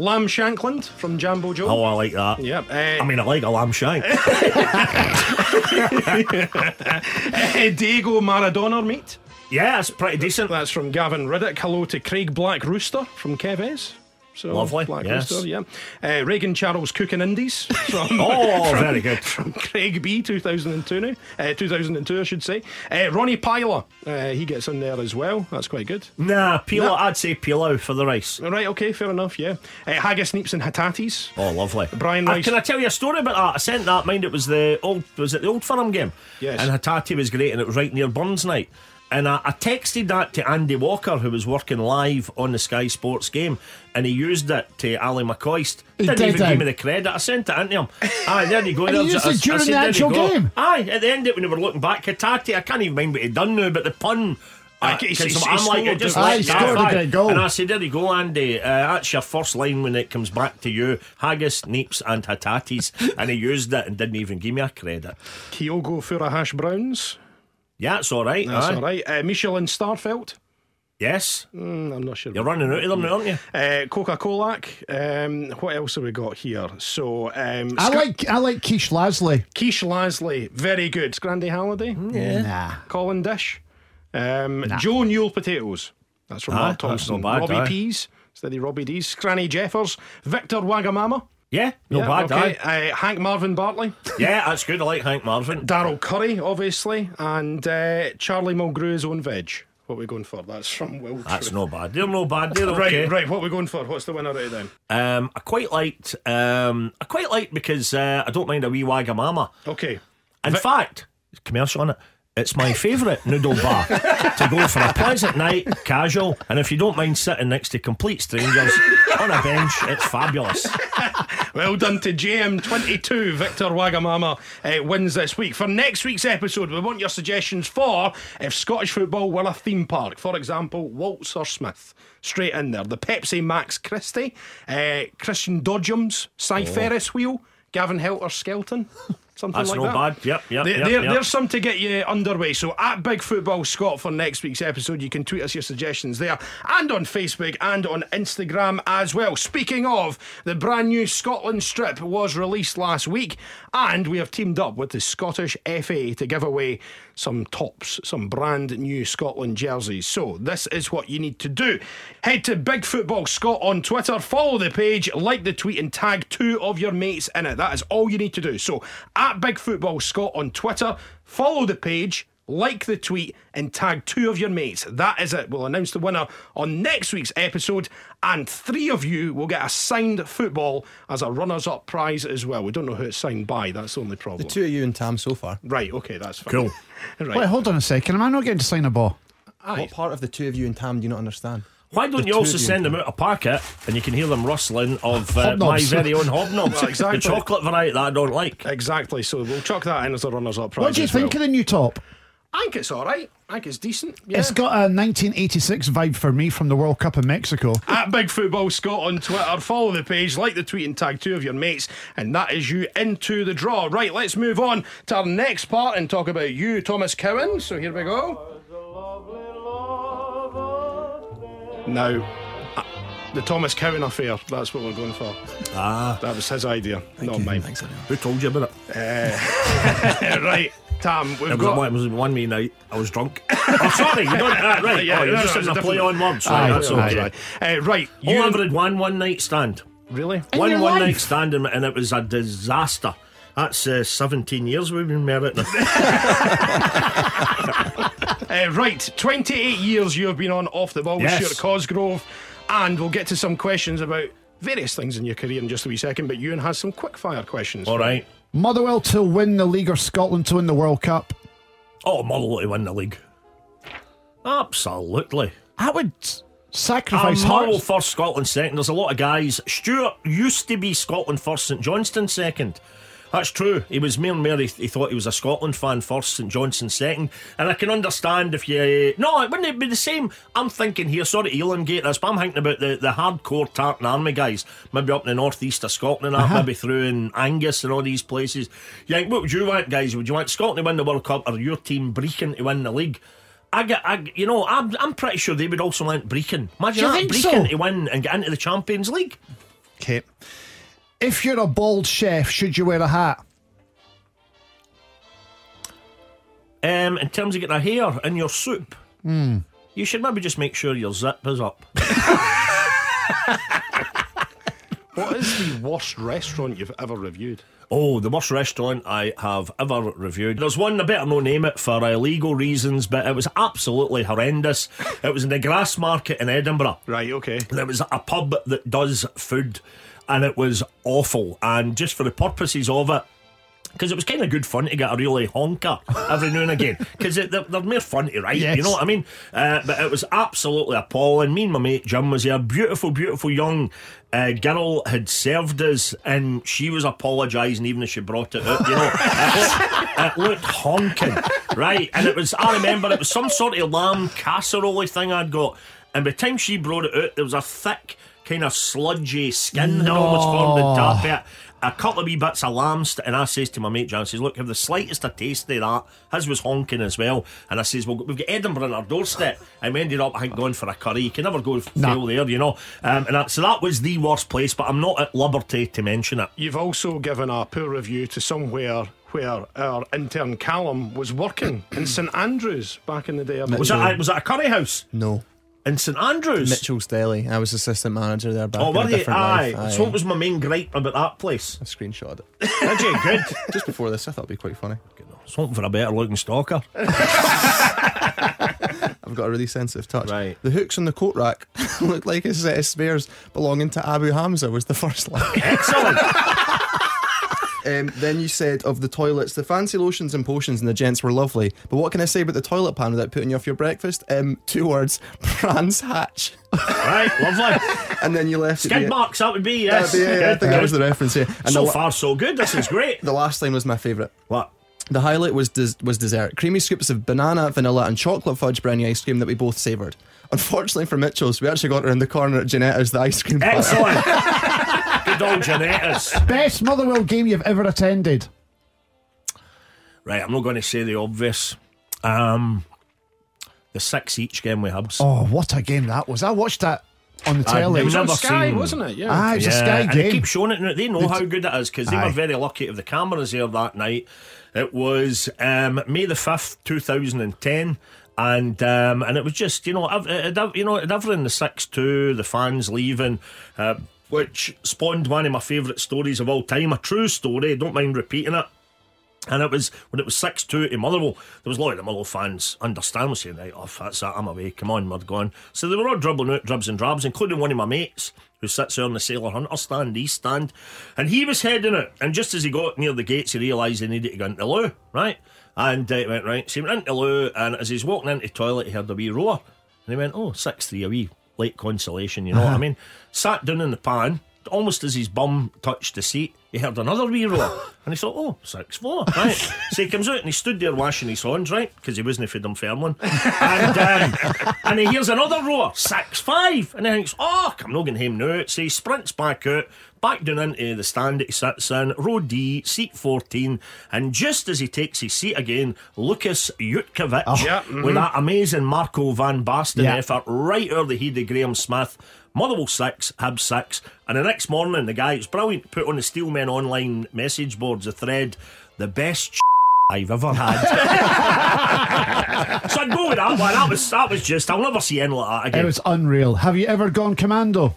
Lamb Shankland from Jambo Joe. oh, I like that. Yep. Uh, I mean, I like a lamb shank. uh, (laughs) Diego Maradona meat. Yeah, it's pretty decent. That's from Gavin Riddick. Hello to Craig Black Rooster from Keves. So Lovely, Black yes. Rooster, yeah. Uh, Reagan Charles Cooking Indies (laughs) from Oh, very good. from Craig B 2002 now. Uh, 2002 I should say. Uh, Ronnie Pyler, uh, he gets in there as well. That's quite good. Nah, pilau. No. I'd say pilau for the rice. All right, okay, fair enough. Yeah. Uh, Haggis, Neeps, and Hatatis. Oh, lovely. Brian Uh, Rice- can I tell you a story about that? I sent that. Mind it was the old. Was it the old Firm game? Yes. And Hatate was great, and it was right near Burns night. And I, I texted that to Andy Walker, who was working live on the Sky Sports game, and he used it to Ally McCoist. He Didn't did, even eh? give me the credit. I sent it into him. Aye, there you go. And he used I- it I during said, the there you actual game? Aye, at the end of it, when we were looking back, Hatate, I can't even mind what he'd done now, but the pun. Aye, uh, he- 'cause he- he I'm like, scored it just the- Aye, let that scored a fly. great goal. And I said, there you go, Andy. Uh, that's your first line when it comes back to you. Haggis, Neeps, and Hatatis. and he used it and didn't even give me a credit. Kyogo Fura Hash Browns. Yeah, it's all right. That's aye. all right. Uh, Michelin Starfelt. Yes. Mm, I'm not sure. You're running out of them aren't you? Uh, Coca Cola. Um, what else have we got here? So, um, I Sc- like I like Quiche Lasley. Quiche Lasley, very good. Scrandy Halliday, Nah. Colin Dish, um, Joe Newell Potatoes. That's from Aye, Mark that's Thompson. not bad, Robbie aye. Peas, steady Robbie D's. Scranny Jeffers, Victor Wagamama. Yeah, no Yeah, bad, okay. Uh, Hank Marvin Bartley, (laughs) Yeah, that's good. I like Hank Marvin. Daryl Curry, obviously, and uh, Charlie Mulgrew's own veg. What are we going for? That's from Will. That's Truth. no bad. They're no bad. They're Right, okay. right. What are we going for? What's the winner out of them? Um, I quite liked. Um, I quite liked because uh, I don't mind a wee wagamama. Okay. In fact, commercial on it. It's my favourite noodle bar to go for a pleasant night, casual, and if you don't mind sitting next to complete strangers on a bench, it's fabulous. Well done to JM22. Victor Wagamama uh, wins this week. For next week's episode, we want your suggestions for if Scottish football were a theme park. For example, Waltz or Smith. Straight in there. The Pepsi Max Christie, uh, Christian Dodgems, Cy Ferris Wheel, Gavin Helter Skelton. Something That's like no that. bad. Yep, yep, There- yep, there- yep. There's some to get you underway. So at Big Football Scott for next week's episode, you can tweet us your suggestions there and on Facebook and on Instagram as well. Speaking of, the brand new Scotland strip was released last week, and we have teamed up with the Scottish FA to give away some tops, some brand new Scotland jerseys. So this is what you need to do. Head to Big Football Scott on Twitter, follow the page, like the tweet, and tag two of your mates in it. That is all you need to do. So at Big Football Scott on Twitter, follow the page. like the tweet, and tag two of your mates. That is it. We'll announce the winner on next week's episode, and three of you will get a signed football as a runners up prize as well. We don't know who it's signed by, that's the only problem. The two of you and Tam so far. Right, okay, that's fine. Cool. (laughs) right. Wait, hold on a second. Am I not getting to sign a ball? Aye. What part of the two of you and Tam do you not understand? Why don't The you also send them out a packet and you can hear them rustling of uh, my very own hobnobs? (laughs) Well, exactly. The chocolate variety that I don't like. Exactly, so we'll chuck that in as a runners up prize. What do you as think well. of the new top? I think it's alright. I think it's decent. Yeah. It's got a 1986 vibe for me from the World Cup in Mexico. At Big Football Scott on Twitter. Follow the page, like the tweet, and tag two of your mates, and that is you into the draw. Right, let's move on to our next part and talk about you, Thomas Cowan. So here we go. Now, uh, the Thomas Cowan affair, that's what we're going for. Ah, That was his idea, not mine. Thanks, who told you about it? (laughs) right, Tam, we've It was, got. one, it was one me night. I was drunk. (laughs) oh, sorry, you don't. Uh, right, Yeah, oh, you're no, just no, having it's a a play on different- words. Right, Aye, that's aye, okay. Right. Uh, right, You you. oh, I've had one one night stand. Really? one one life? night stand, and, and it was a disaster. That's uh, 17 years we've been married. (laughs) (laughs) Uh, right, 28 years you have been on Off the Ball with Yes. Stuart Cosgrove, and we'll get to some questions about various things in your career in just a wee second, but Ewan has some quick fire questions. All right. Motherwell to win the league or Scotland to win the World Cup? Oh, Motherwell to win the league. Absolutely. I would Um, sacrifice Motherwell Hearts. first, Scotland second. There's a lot of guys. Stuart used to be Scotland first, St Johnstone second. That's true. He was more and more, he, he thought he was a Scotland fan first, St Johnstone second. And I can understand if you. No, it wouldn't be the same. I'm thinking here, sorry to elongate this, but I'm thinking about the, the hardcore Tartan Army guys, maybe up in the northeast of Scotland, and that, maybe through in Angus and all these places. You think, what would you want, guys? Would you want Scotland to win the World Cup or your team Brechin to win the league? I get, I, you know, I'm, I'm pretty sure they would also want Brechin. Imagine that, Brechin so? to win and get into the Champions League. Okay. If you're a bald chef, should you wear a hat? Um, in terms of getting a hair in your soup, you should maybe just make sure your zip is up. (laughs) What is the worst restaurant you've ever reviewed? Oh, the worst restaurant I have ever reviewed. There's one, I better not name it for uh, legal reasons, but it was absolutely horrendous. It was in the Grassmarket in Edinburgh. Right, okay. There was a pub that does food, and it was awful. And just for the purposes of it, because it was kind of good fun to get a really honker every now and again. (laughs) Because they're, they're more fun to write, Yes. you know what I mean? Uh, but it was absolutely appalling. Me and my mate Jim was there. Beautiful, beautiful young uh, girl had served us, and she was apologising even as she brought it up You know, (laughs) it, it looked honking, right? And it was. I remember it was some sort of lamb casserole thing I'd got, and by the time she brought it out, there was a thick. Kind of sludgy skin had almost formed the top of it a couple of wee bits of lamb, st- and I says to my mate John, I says, look, have the slightest of taste of that. His was honking as well, and I says, well, we've got Edinburgh on our doorstep, and we ended up, I think, going for a curry. You can never go f- Nah. fail there, you know. Um, and that, so that was the worst place, but I'm not at liberty to mention it. You've also given a poor review to somewhere where our intern Callum was working in St Andrews back in the day. I Was believe. that, was that a curry house No. In St Andrews? Mitchell's Deli. I was assistant manager there back Oh, in a were you? different Aye. life. So what was my main gripe about that place? I screenshot it. (laughs) Did you? Good. (laughs) Just before this, I thought it'd be quite funny. Something for a better looking stalker. (laughs) I've got a really sensitive touch. Right. The hooks on the coat rack looked like a set of spares belonging to Abu Hamza was the first line. Excellent. Um, then you said of the toilets, the fancy lotions and potions and the gents were lovely. But what can I say about the toilet pan without putting you off your breakfast? Um, two words: (laughs) Brands Hatch. right, lovely. (laughs) And then you left. Skid marks, that would be, yes. Yeah, yeah, I think that was the reference. here. And So la- far, so good. This is great. (laughs) the last line was my favourite. What? The highlight was des- was dessert. Creamy scoops of banana, vanilla, and chocolate fudge brownie ice cream that we both savoured. Unfortunately for Mitchell's, we actually got around the corner at Jannettas, the ice cream. Excellent. Good old Jannettas. Best Motherwell game you've ever attended? Right, I'm not going to say the obvious. Um, the six each game we Hibs. Oh, what a game that was! I watched that on the I've telly. It was on Sky, seen- wasn't it? Yeah. Ah, it was a Sky and they keep showing it now. They know how good it is because they were very lucky to have the cameras there that night. It was um, May the fifth, two thousand and ten. And um, and it was just you know ev- it, it, you know it everything the six two the fans leaving, uh, which spawned one of my favourite stories of all time, a true story. Don't mind repeating it. And it was when it was six two to Motherwell. There was a lot of the Motherwell fans understand was saying, "Right, off that's that. I'm away. Come on, we're going." So they were all dribbling out dribs and drabs, including one of my mates who sits there on the Sailor Hunter stand, east stand, and he was heading it. And just as he got near the gates, he realised he needed to go into the loo, right? And uh, he went right. So he went into the loo, and as he's walking into the toilet, he heard a wee roar, and he went, "Oh, six three, a wee late consolation." You know what I mean? Sat down in the pan almost as his bum touched the seat, he heard another wee roar. (laughs) And he thought, oh, six four, right? so he comes out and he stood there washing his hands, right? Because he wasn't for Dunfermline. And, um, and he hears another roar, six five. And he thinks, oh, I'm not going to him now. So he sprints back out, back down into the stand that he sits in, row D, seat 14. And just as he takes his seat again, Lukas Jutkiewicz, Yeah, mhm. with that amazing Marco van Basten Yeah. effort right over the head of Graham Smith. Motherwell six, Hib six, and the next morning the guy, it's brilliant, put on the Steelmen online message boards a thread, the best I've ever had. (laughs) so I'd go with that one. That was that was just I'll never see anything like that again. It was unreal. Have you ever gone commando?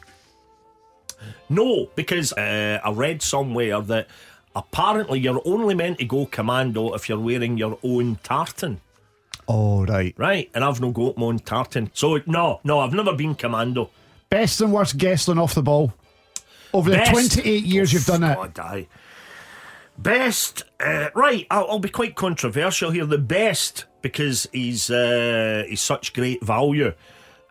No, because uh, I read somewhere that apparently you're only meant to go commando if you're wearing your own tartan. Oh, right. Right, and I've no got my own tartan. So no, no, I've never been commando. Best and worst Gessling off the ball. Over the Best- 28 years you've done it. God, aye. Best, uh, right? I'll, I'll be quite controversial here. The best because he's uh, he's such great value,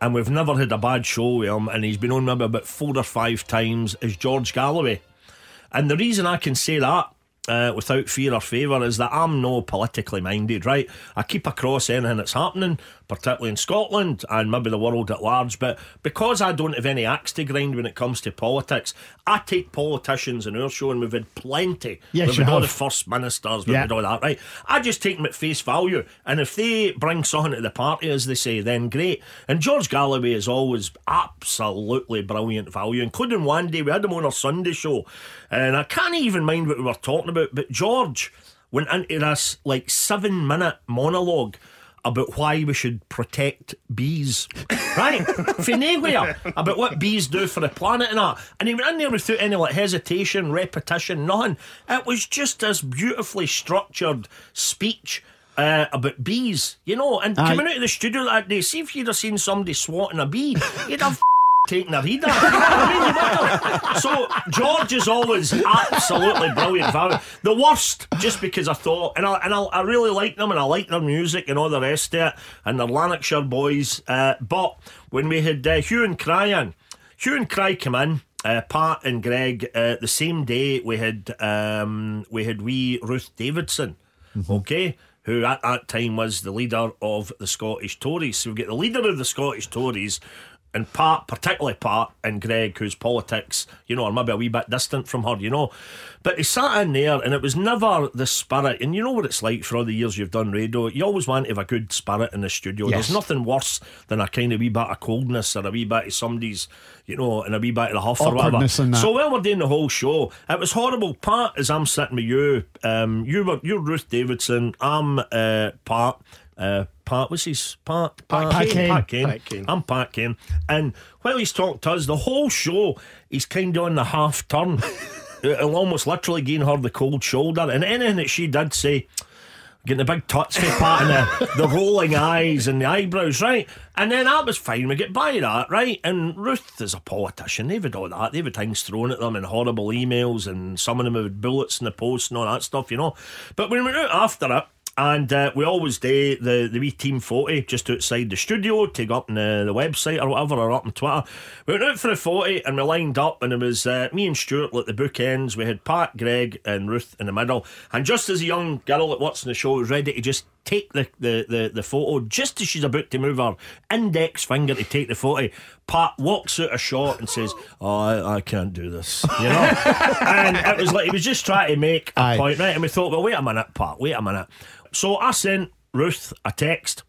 and we've never had a bad show with him, and he's been on maybe about four or five times. Is George Galloway, and the reason I can say that. Uh, without fear or favour, is that I'm no politically minded, right? I keep across anything that's happening, particularly in Scotland and maybe the world at large. But because I don't have any axe to grind when it comes to politics, I take politicians in our show, and we've had plenty. Yes, we've had all the first ministers, we've Yeah. had all that, right? I just take them at face value, and if they bring something to the party, as they say, then great. And George Galloway is always absolutely brilliant value, including one day we had him on our Sunday show, and I can't even mind what we were talking about, but George went into this like seven minute monologue about why we should protect bees. Right? (laughs) From nowhere. About what bees do for the planet and that. And he went in there without any like hesitation, repetition, nothing. It was just this beautifully structured speech. Uh, about bees, you know, and Aye. coming out of the studio that day, see if you'd have seen somebody swatting a bee, you'd have taken a reader. (laughs) You know what I mean? You would have. So George is always absolutely brilliant. The worst, just because I thought, and I and I, I really like them, and I like their music and all the rest of it, and the Lanarkshire boys. Uh, but when we had uh, Hue and Cry in, Hue and Cry come in. Uh, Pat and Greg. Uh, the same day we had um, we had wee Ruth Davidson, okay, who at that time was the leader of the Scottish Tories. So we get the leader of the Scottish Tories, and Pat, particularly Pat and Greg, whose politics, you know, are maybe a wee bit distant from her, you know. But he sat in there, and it was never the spirit. And you know what it's like for all the years you've done radio. You always want to have a good spirit in the studio. Yes. There's nothing worse than a kind of wee bit of coldness or a wee bit of somebody's, you know, and a wee bit of the huff or whatever. Awkwardness and that. So when we're doing the whole show, it was horrible. Pat, as I'm sitting with you, um, you were you're Ruth Davidson. I'm uh, Pat. Uh, Pat, what's his Pat? Pat Kane. Pat Kane. Pat Kane. I'm Pat Kane. And while he's talking to us, the whole show, he's kind of on the half turn. (laughs) He'll almost literally giving her the cold shoulder. And anything that she did say, getting the big tuts for Pat and the, (laughs) the rolling eyes and the eyebrows, right? And then that was fine. We get by that, right? And Ruth is a politician. They've had all that. They've had things thrown at them and horrible emails, and some of them have had bullets in the post and all that stuff, you know. But when we went out after it, and uh, we always do the, the wee team photo just outside the studio, take up on the, the website or whatever, or up on Twitter. We went out for the photo and we lined up, and it was uh, me and Stuart at the bookends. We had Pat, Greg, and Ruth in the middle. And just as a young girl that works in the show was ready to just take the, the, the, the photo, just as she's about to move her index finger to take the photo, Pat walks out a shot and says, Oh, I, I can't do this. You know? (laughs) and it was like he was just trying to make a Aye. point, right? And we thought, well, wait a minute, Pat, wait a minute. So I sent Ruth a text.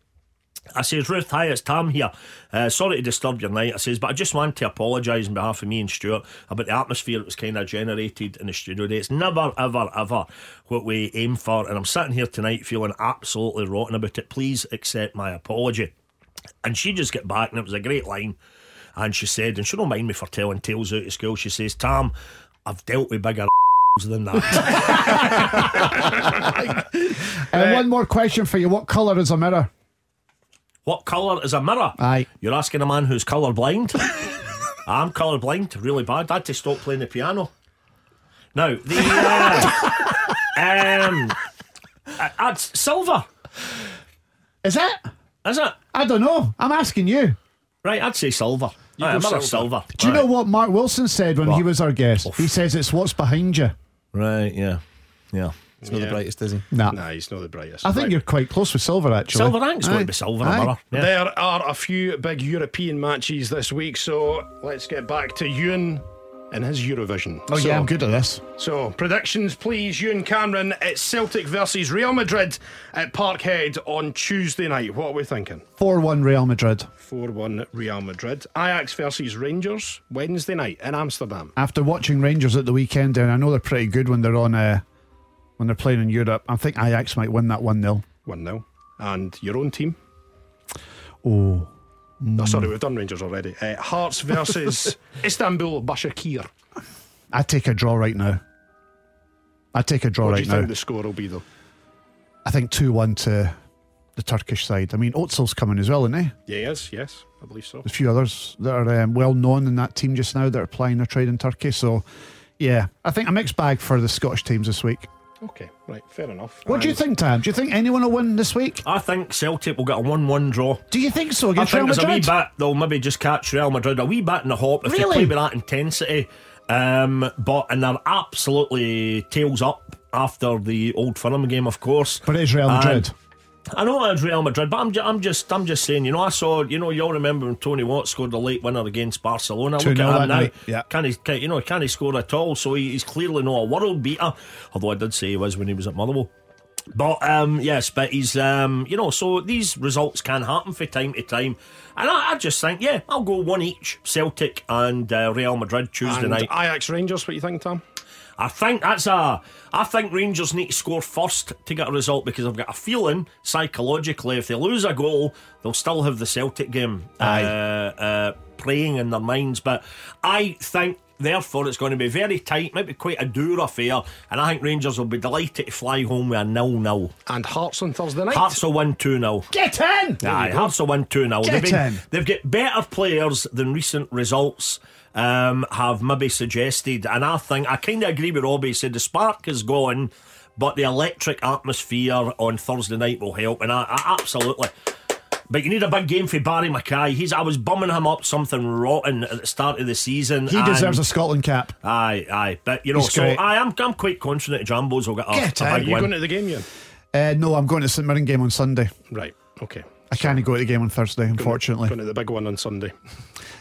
I says, Ruth, hi, it's Tam here. Uh, sorry to disturb your night. I says, but I just want to apologise on behalf of me and Stuart about the atmosphere that was kind of generated in the studio today. It's never, ever, ever what we aim for. And I'm sitting here tonight feeling absolutely rotten about it. Please accept my apology. And she just get back, and it was a great line. And she said, and she don't mind me for telling tales out of school. She says, Tam, I've dealt with bigger (laughs) than that. (laughs) And one more question for you: What colour is a mirror? What colour is a mirror? Aye. You're asking a man who's colour blind? (laughs) I'm colour blind, really bad. I had to stop playing the piano. Now, the. Uh, (laughs) um, uh, that's silver, Is it? is it? I don't know. I'm asking you. Right, I'd say silver. You Right, go a silver. silver. Do you Right. know what Mark Wilson said when he was our guest? He says it's what's behind you. Right, yeah. Yeah. It's not Yeah. the brightest, is he? Nah. Nah, he's not the brightest. I think Right. you're quite close with silver, actually. Silver, I think going to be silver, Aye. Yeah. There are a few big European matches this week, so let's get back to Ewan and his Eurovision. Oh, so, yeah, I'm good at this. So, predictions, please. Ewan Cameron, it's Celtic versus Real Madrid at Parkhead on Tuesday night. What are we thinking? 4 1 Real Madrid. 4 1 Real Madrid. Ajax versus Rangers Wednesday night in Amsterdam. After watching Rangers at the weekend, and I know they're pretty good when they're on uh, when they're playing in Europe, I think Ajax might win that 1 0. 1 0. And your own team. Oh. Oh, sorry, we've done Rangers already. Uh, Hearts versus (laughs) Istanbul Basaksehir. I take a draw right now. I take a draw What do right you now. think the score will be, though? I think 2 1 to the Turkish side. I mean, Özil's coming as well, isn't he? Yeah, yes, yes, I believe so. There's a few others that are um, well known in that team just now that are playing their trade in Turkey. So, yeah, I think a mixed bag for the Scottish teams this week. Okay, right, fair enough. What do you think, Tam? Do you think anyone will win this week? I think Celtic will get a 1 1 draw. Do you think so I against think Real there's a wee Madrid? bit they'll maybe just catch Real Madrid a wee bit in the hop if Really? they play with that intensity. Um, but and they're absolutely tails up after the Old Firm game, of course. But it is Real And- Madrid. I know it's Real Madrid, but I'm, ju- I'm just I'm just saying. You know, I saw. You know, you all remember when Tony Watt scored the late winner against Barcelona. Look 2-0 at him now. yeah. Can he? Can, you know, can he score at all? So he, he's clearly not a world beater. Although I did say he was when he was at Motherwell. But um, yes, but he's um, you know, so these results can happen from time to time, and I, I just think, yeah, I'll go one each: Celtic and uh, Real Madrid Tuesday And night. Ajax Rangers, what you think, Tom? I think that's a. I think Rangers need to score first to get a result because I've got a feeling psychologically if they lose a goal, they'll still have the Celtic game uh, uh, playing in their minds. But I think. Therefore, it's going to be very tight, maybe quite a dour affair, and I think Rangers will be delighted to fly home with a nil-nil. And Hearts on Thursday night. Hearts will win 2 0. Get in! Aye, Hearts will win 2 0. Get They've, been- in. they've got better players than recent results um, have maybe suggested. And I think, I kind of agree with Robbie. He said the spark is gone, but the electric atmosphere on Thursday night will help. And I, I absolutely. But you need a big game for Barrie McKay. He's I was bumming him up something rotten at the start of the season. He deserves a Scotland cap. Aye, aye. But you know, He's so great. I am I'm quite confident Jambos will get a, Get a out. Are you win. going to the game, Ewan? Uh, no, I'm going to St Mirren game on Sunday. Right, okay. I can't go to the game on Thursday, unfortunately. Going to the big one on Sunday.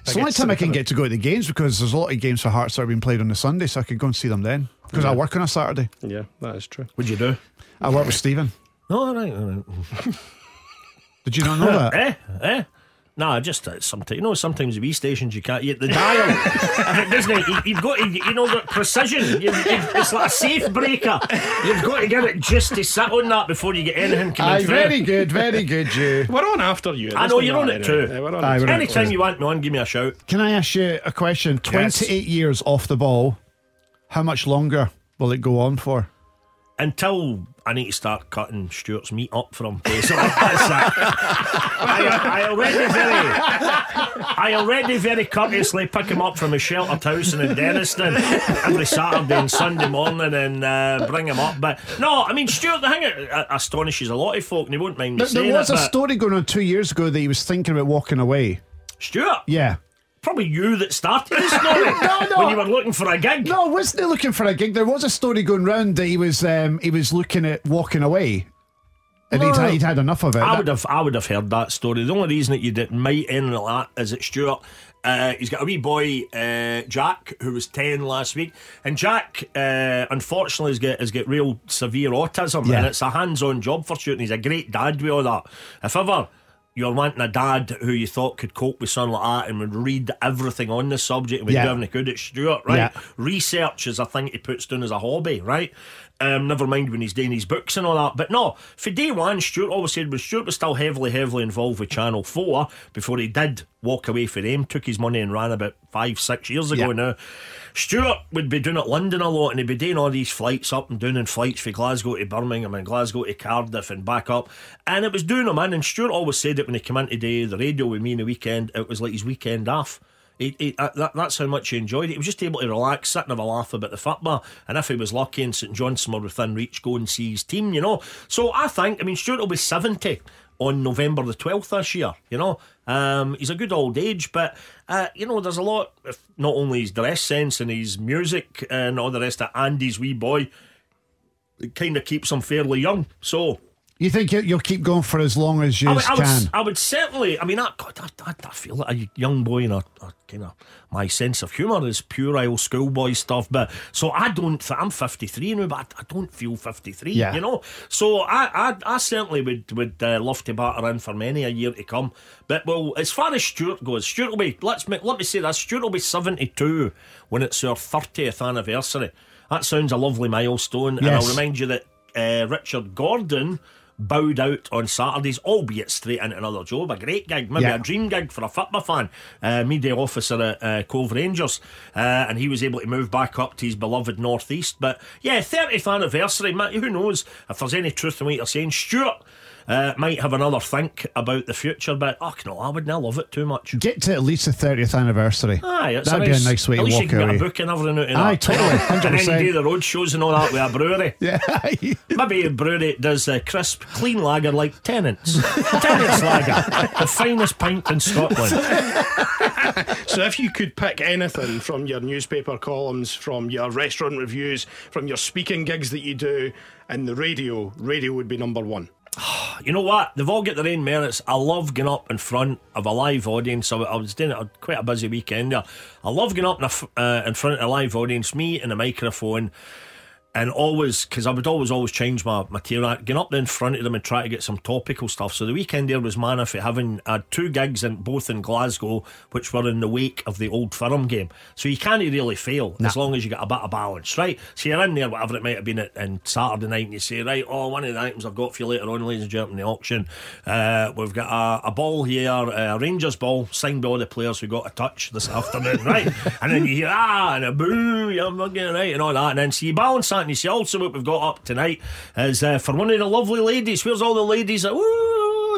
It's the only time I can get to go to the games because there's a lot of games for Hearts that are being played on the Sunday, so I could go and see them then. Because I work on a Saturday. Yeah, that is true. What'd you do? I work with Stephen. No, all right, all right. Did you not know (laughs) that? Eh? Eh? Nah, just uh, sometimes you know. Sometimes the wee stations you can't. You, the dial, if it doesn't, you, you've got to, you know, got precision. You, you, it's like a safe breaker. You've got to get it just to sit on that before you get anything coming Aye, through. very good, very good, you. (laughs) We're on after you. I know, you're on it too. Yeah, we're on Aye, it we're too. on Anytime you want me on, give me a shout. Can I ask you a question? 28 years off the ball. How much longer will it go on for? Until I need to start cutting Stuart's meat up from it. (laughs) I, I already very, I already very courteously pick him up from his sheltered house in Dennistoun every Saturday and Sunday morning and uh, bring him up. But no, I mean Stuart, the thing uh, astonishes a lot of folk, and he won't mind me There, saying there was it, a story going on two years ago that he was thinking about walking away. Stuart, Yeah. Probably you that started the story (laughs) No, no. when you were looking for a gig. No, wasn't he looking for a gig? There was a story going round that he was um, he was looking at walking away, and he'd, he'd had enough of it. I would have, I would have heard that story. The only reason that you did might end like that is that Stuart, uh, he's got a wee boy, uh, Jack, who was ten last week, and Jack, uh, unfortunately, has got has got real severe autism, Yeah. and it's a hands-on job for Stuart. And he's a great dad with all that. If ever. You're wanting a dad who you thought could cope with something like that and would read everything on the subject and would Yeah. do everything good at Stuart, right? Yeah. Research is a thing he puts down as a hobby, right? Um, never mind when he's doing his books and all that. But no, for day one, Stuart always said, but Stuart was still heavily, heavily involved with Channel 4 before he did walk away for them, took his money and ran about five, six years ago Yeah. now. Stuart would be doing it London a lot and he'd be doing all these flights up and down in flights from Glasgow to Birmingham and Glasgow to Cardiff and back up. And it was doing him in. And Stuart always said it when he came in today, the radio with me in the weekend, it was like his weekend off. Uh, that, that's how much he enjoyed it. He was just able to relax, sit and have a laugh about the football. And if he was lucky and St Johnstone were within reach, go and see his team, you know. So I think, I mean, Stuart will be 70 on November the 12th this year, you know. Um, he's a good old age, but, uh, you know, there's a lot, not only his dress sense and his music and all the rest of Andy's wee boy, it kind of keeps him fairly young. So, You think you- you'll keep going for as long as you I would, I, would, can? I would certainly. I mean, I, God, I, I, feel like a young boy, and a, a kind of my sense of humour is puerile schoolboy stuff. But so I don't. I'm 53 now, but I, I don't feel 53. Yeah. You know. So I, I, I certainly would would uh, love to batter in for many a year to come. But well, as far as Stuart goes, Stuart will be. Let's make, let me say this: Stuart will be 72 when it's our 30th anniversary. That sounds a lovely milestone, Yes. and I'll remind you that uh, Richard Gordon bowed out on Saturdays, albeit straight into another job. A great gig, maybe Yeah. a dream gig for a football fan. Uh, media officer at uh, Cove Rangers, uh, and he was able to move back up to his beloved northeast. But yeah, 30th anniversary. ma- Who knows if there's any truth in what you're saying? Stuart. Uh, might have another think about the future, but oh no, I wouldn't love it too much. Get to at least the 30th anniversary. Aye, it's That'd be a nice way at to least walk you can away. get a book and everything out of Aye, that. totally, (laughs) and then 100%. you do the road shows and all that with a brewery. (laughs) Yeah. Maybe a brewery does a crisp, clean lager like Tennent's. (laughs) Tennent's lager, the finest pint in Scotland. So if you could pick anything from your newspaper columns, from your restaurant reviews, from your speaking gigs that you do, and the radio, radio would be number one. (sighs) You know what? They've all got their own merits. I love getting up in front of a live audience. I, I was doing it quite a busy weekend. I love getting up in, a uh, in front of a live audience, me and a microphone. And always, because I would always, always change my material, get up there in front of them and try to get some topical stuff. So the weekend there was manna for having uh, two gigs in both in Glasgow, which were in the wake of the old firm game. So you can't really fail as long as you get a bit of balance, right? So you're in there, whatever it might have been at, in Saturday night, and you say, right, oh, one of the items I've got for you later on, ladies and gentlemen, the auction. Uh, we've got a, a ball here, a Rangers ball, signed by all the players who got a touch this (laughs) afternoon, right? And then you hear, ah, and a boo, you're fucking right, and all that. And then so you balance that, and you see also what we've got up tonight is uh, for one of the lovely ladies. Where's all the ladies that,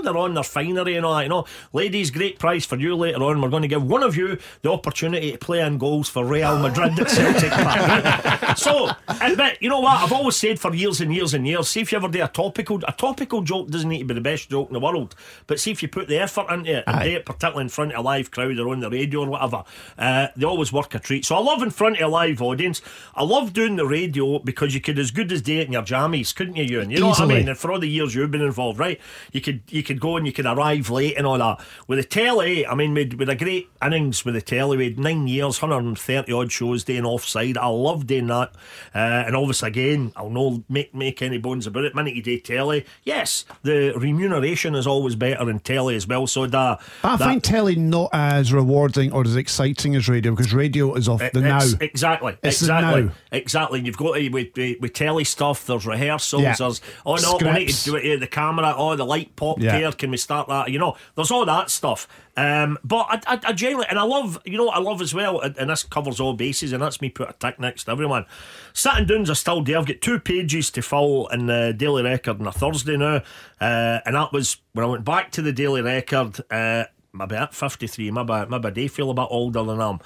they're on their finery and all that, you know. Ladies, great prize for you later on. We're going to give one of you the opportunity to play in goals for Real Madrid at Celtic Park. (laughs) so, but you know what? I've always said for years and years and years, see if you ever do a topical, a topical joke doesn't need to be the best joke in the world, but see if you put the effort into it and Aye. do it particularly in front of a live crowd or on the radio or whatever, uh, they always work a treat. So I love in front of a live audience. I love doing the radio because you could as good as do it in your jammies, couldn't you, Ewan? You know what I mean? And for all the years you've been involved, right? You could you could go and you could arrive late and all that. With the telly, I mean, with, with a great innings with the telly, we had nine years, 130 odd shows doing offside. I love doing that. Uh, and obviously, again, I'll no make make any bones about it. Minute do telly, yes, the remuneration is always better in telly as well. So that I that- find telly not as rewarding or as exciting as radio because radio is off the now. Exactly. It's exactly. Exactly. You've got to with, with, with telly stuff. There's rehearsals. Yeah. There's oh no, we need to do it here. The camera. Oh, the light popped Yeah. here. Can we start that? You know, there's all that stuff. Um, but I, I, I genuinely and I love you know I love as well, and, and this covers all bases, and that's me put a tick next to everyone. Sitting downs are still there. I've got two pages to fill in the Daily Record on a Thursday now, uh, and that was when I went back to the Daily Record. Uh, maybe at 53, maybe, maybe they feel a bit older than I am.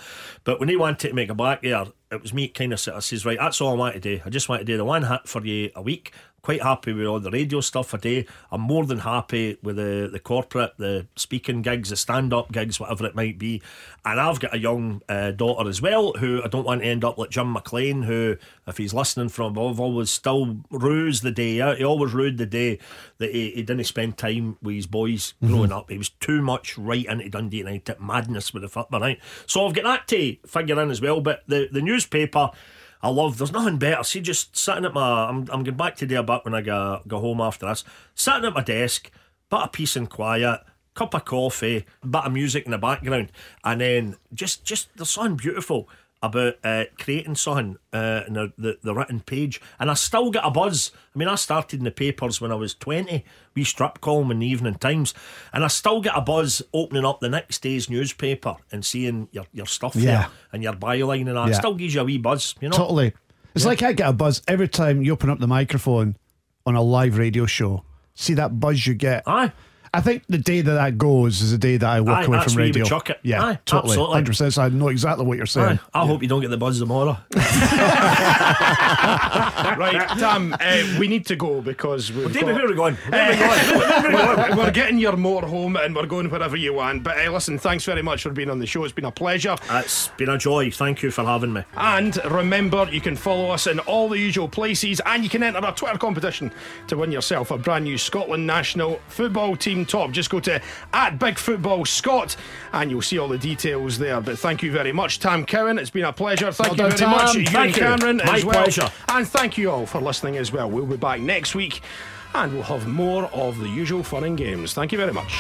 But when he wanted to make a back there, it was me kind of says, right, that's all I want to do. I just want to do the one hit for you a week. Quite happy with all the radio stuff I do. I'm more than happy with the, the corporate, the speaking gigs, the stand up gigs, whatever it might be. And I've got a young uh, daughter as well who I don't want to end up like Jim McLean, who, if he's listening from above, always still rues the day out. He always rued the day that he, he didn't spend time with his boys growing up. He was too much right into Dundee United madness with the football, right? So I've got that to figure in as well. But the, the newspaper. I love. There's nothing better. See, just sitting at my. I'm, I'm going back today a bit when I go go home after this. Sitting at my desk, bit of peace and quiet, cup of coffee, bit of music in the background, and then just just there's something beautiful about uh, creating something uh, in the, the, the written page, and I still get a buzz. I mean, I started in the papers when I was 20, we strip column in the Evening Times, and I still get a buzz opening up the next day's newspaper and seeing your, your stuff Yeah. there and your byline and that. It still gives you a wee buzz, you know? Totally. It's like I get a buzz every time you open up the microphone on a live radio show. See that buzz you get? Aye. I think the day that that goes is the day that I walk Aye, away that's from where you would radio. chuck it. Yeah, Aye, totally. absolutely. 100%. So I know exactly what you're saying. Aye. I hope you don't get the buzz tomorrow. (laughs) right, Tam, uh, we need to go because we've David, got- where are we going? Where are we going? Where are we going? we're, we're getting your motor home and we're going wherever you want. But uh, listen, thanks very much for being on the show. It's been a pleasure. It's been a joy. Thank you for having me. And remember, you can follow us in all the usual places and you can enter our Twitter competition to win yourself a brand new Scotland national football team top. Just go to at Big Football Scott and you'll see all the details there. But thank you very much, Tam Cowan. It's been a pleasure. Thank Well you done, very much. Ewan Thank you. Cameron, My as well. pleasure. And thank you all for listening as well. We'll be back next week and we'll have more of the usual fun and games. Thank you very much.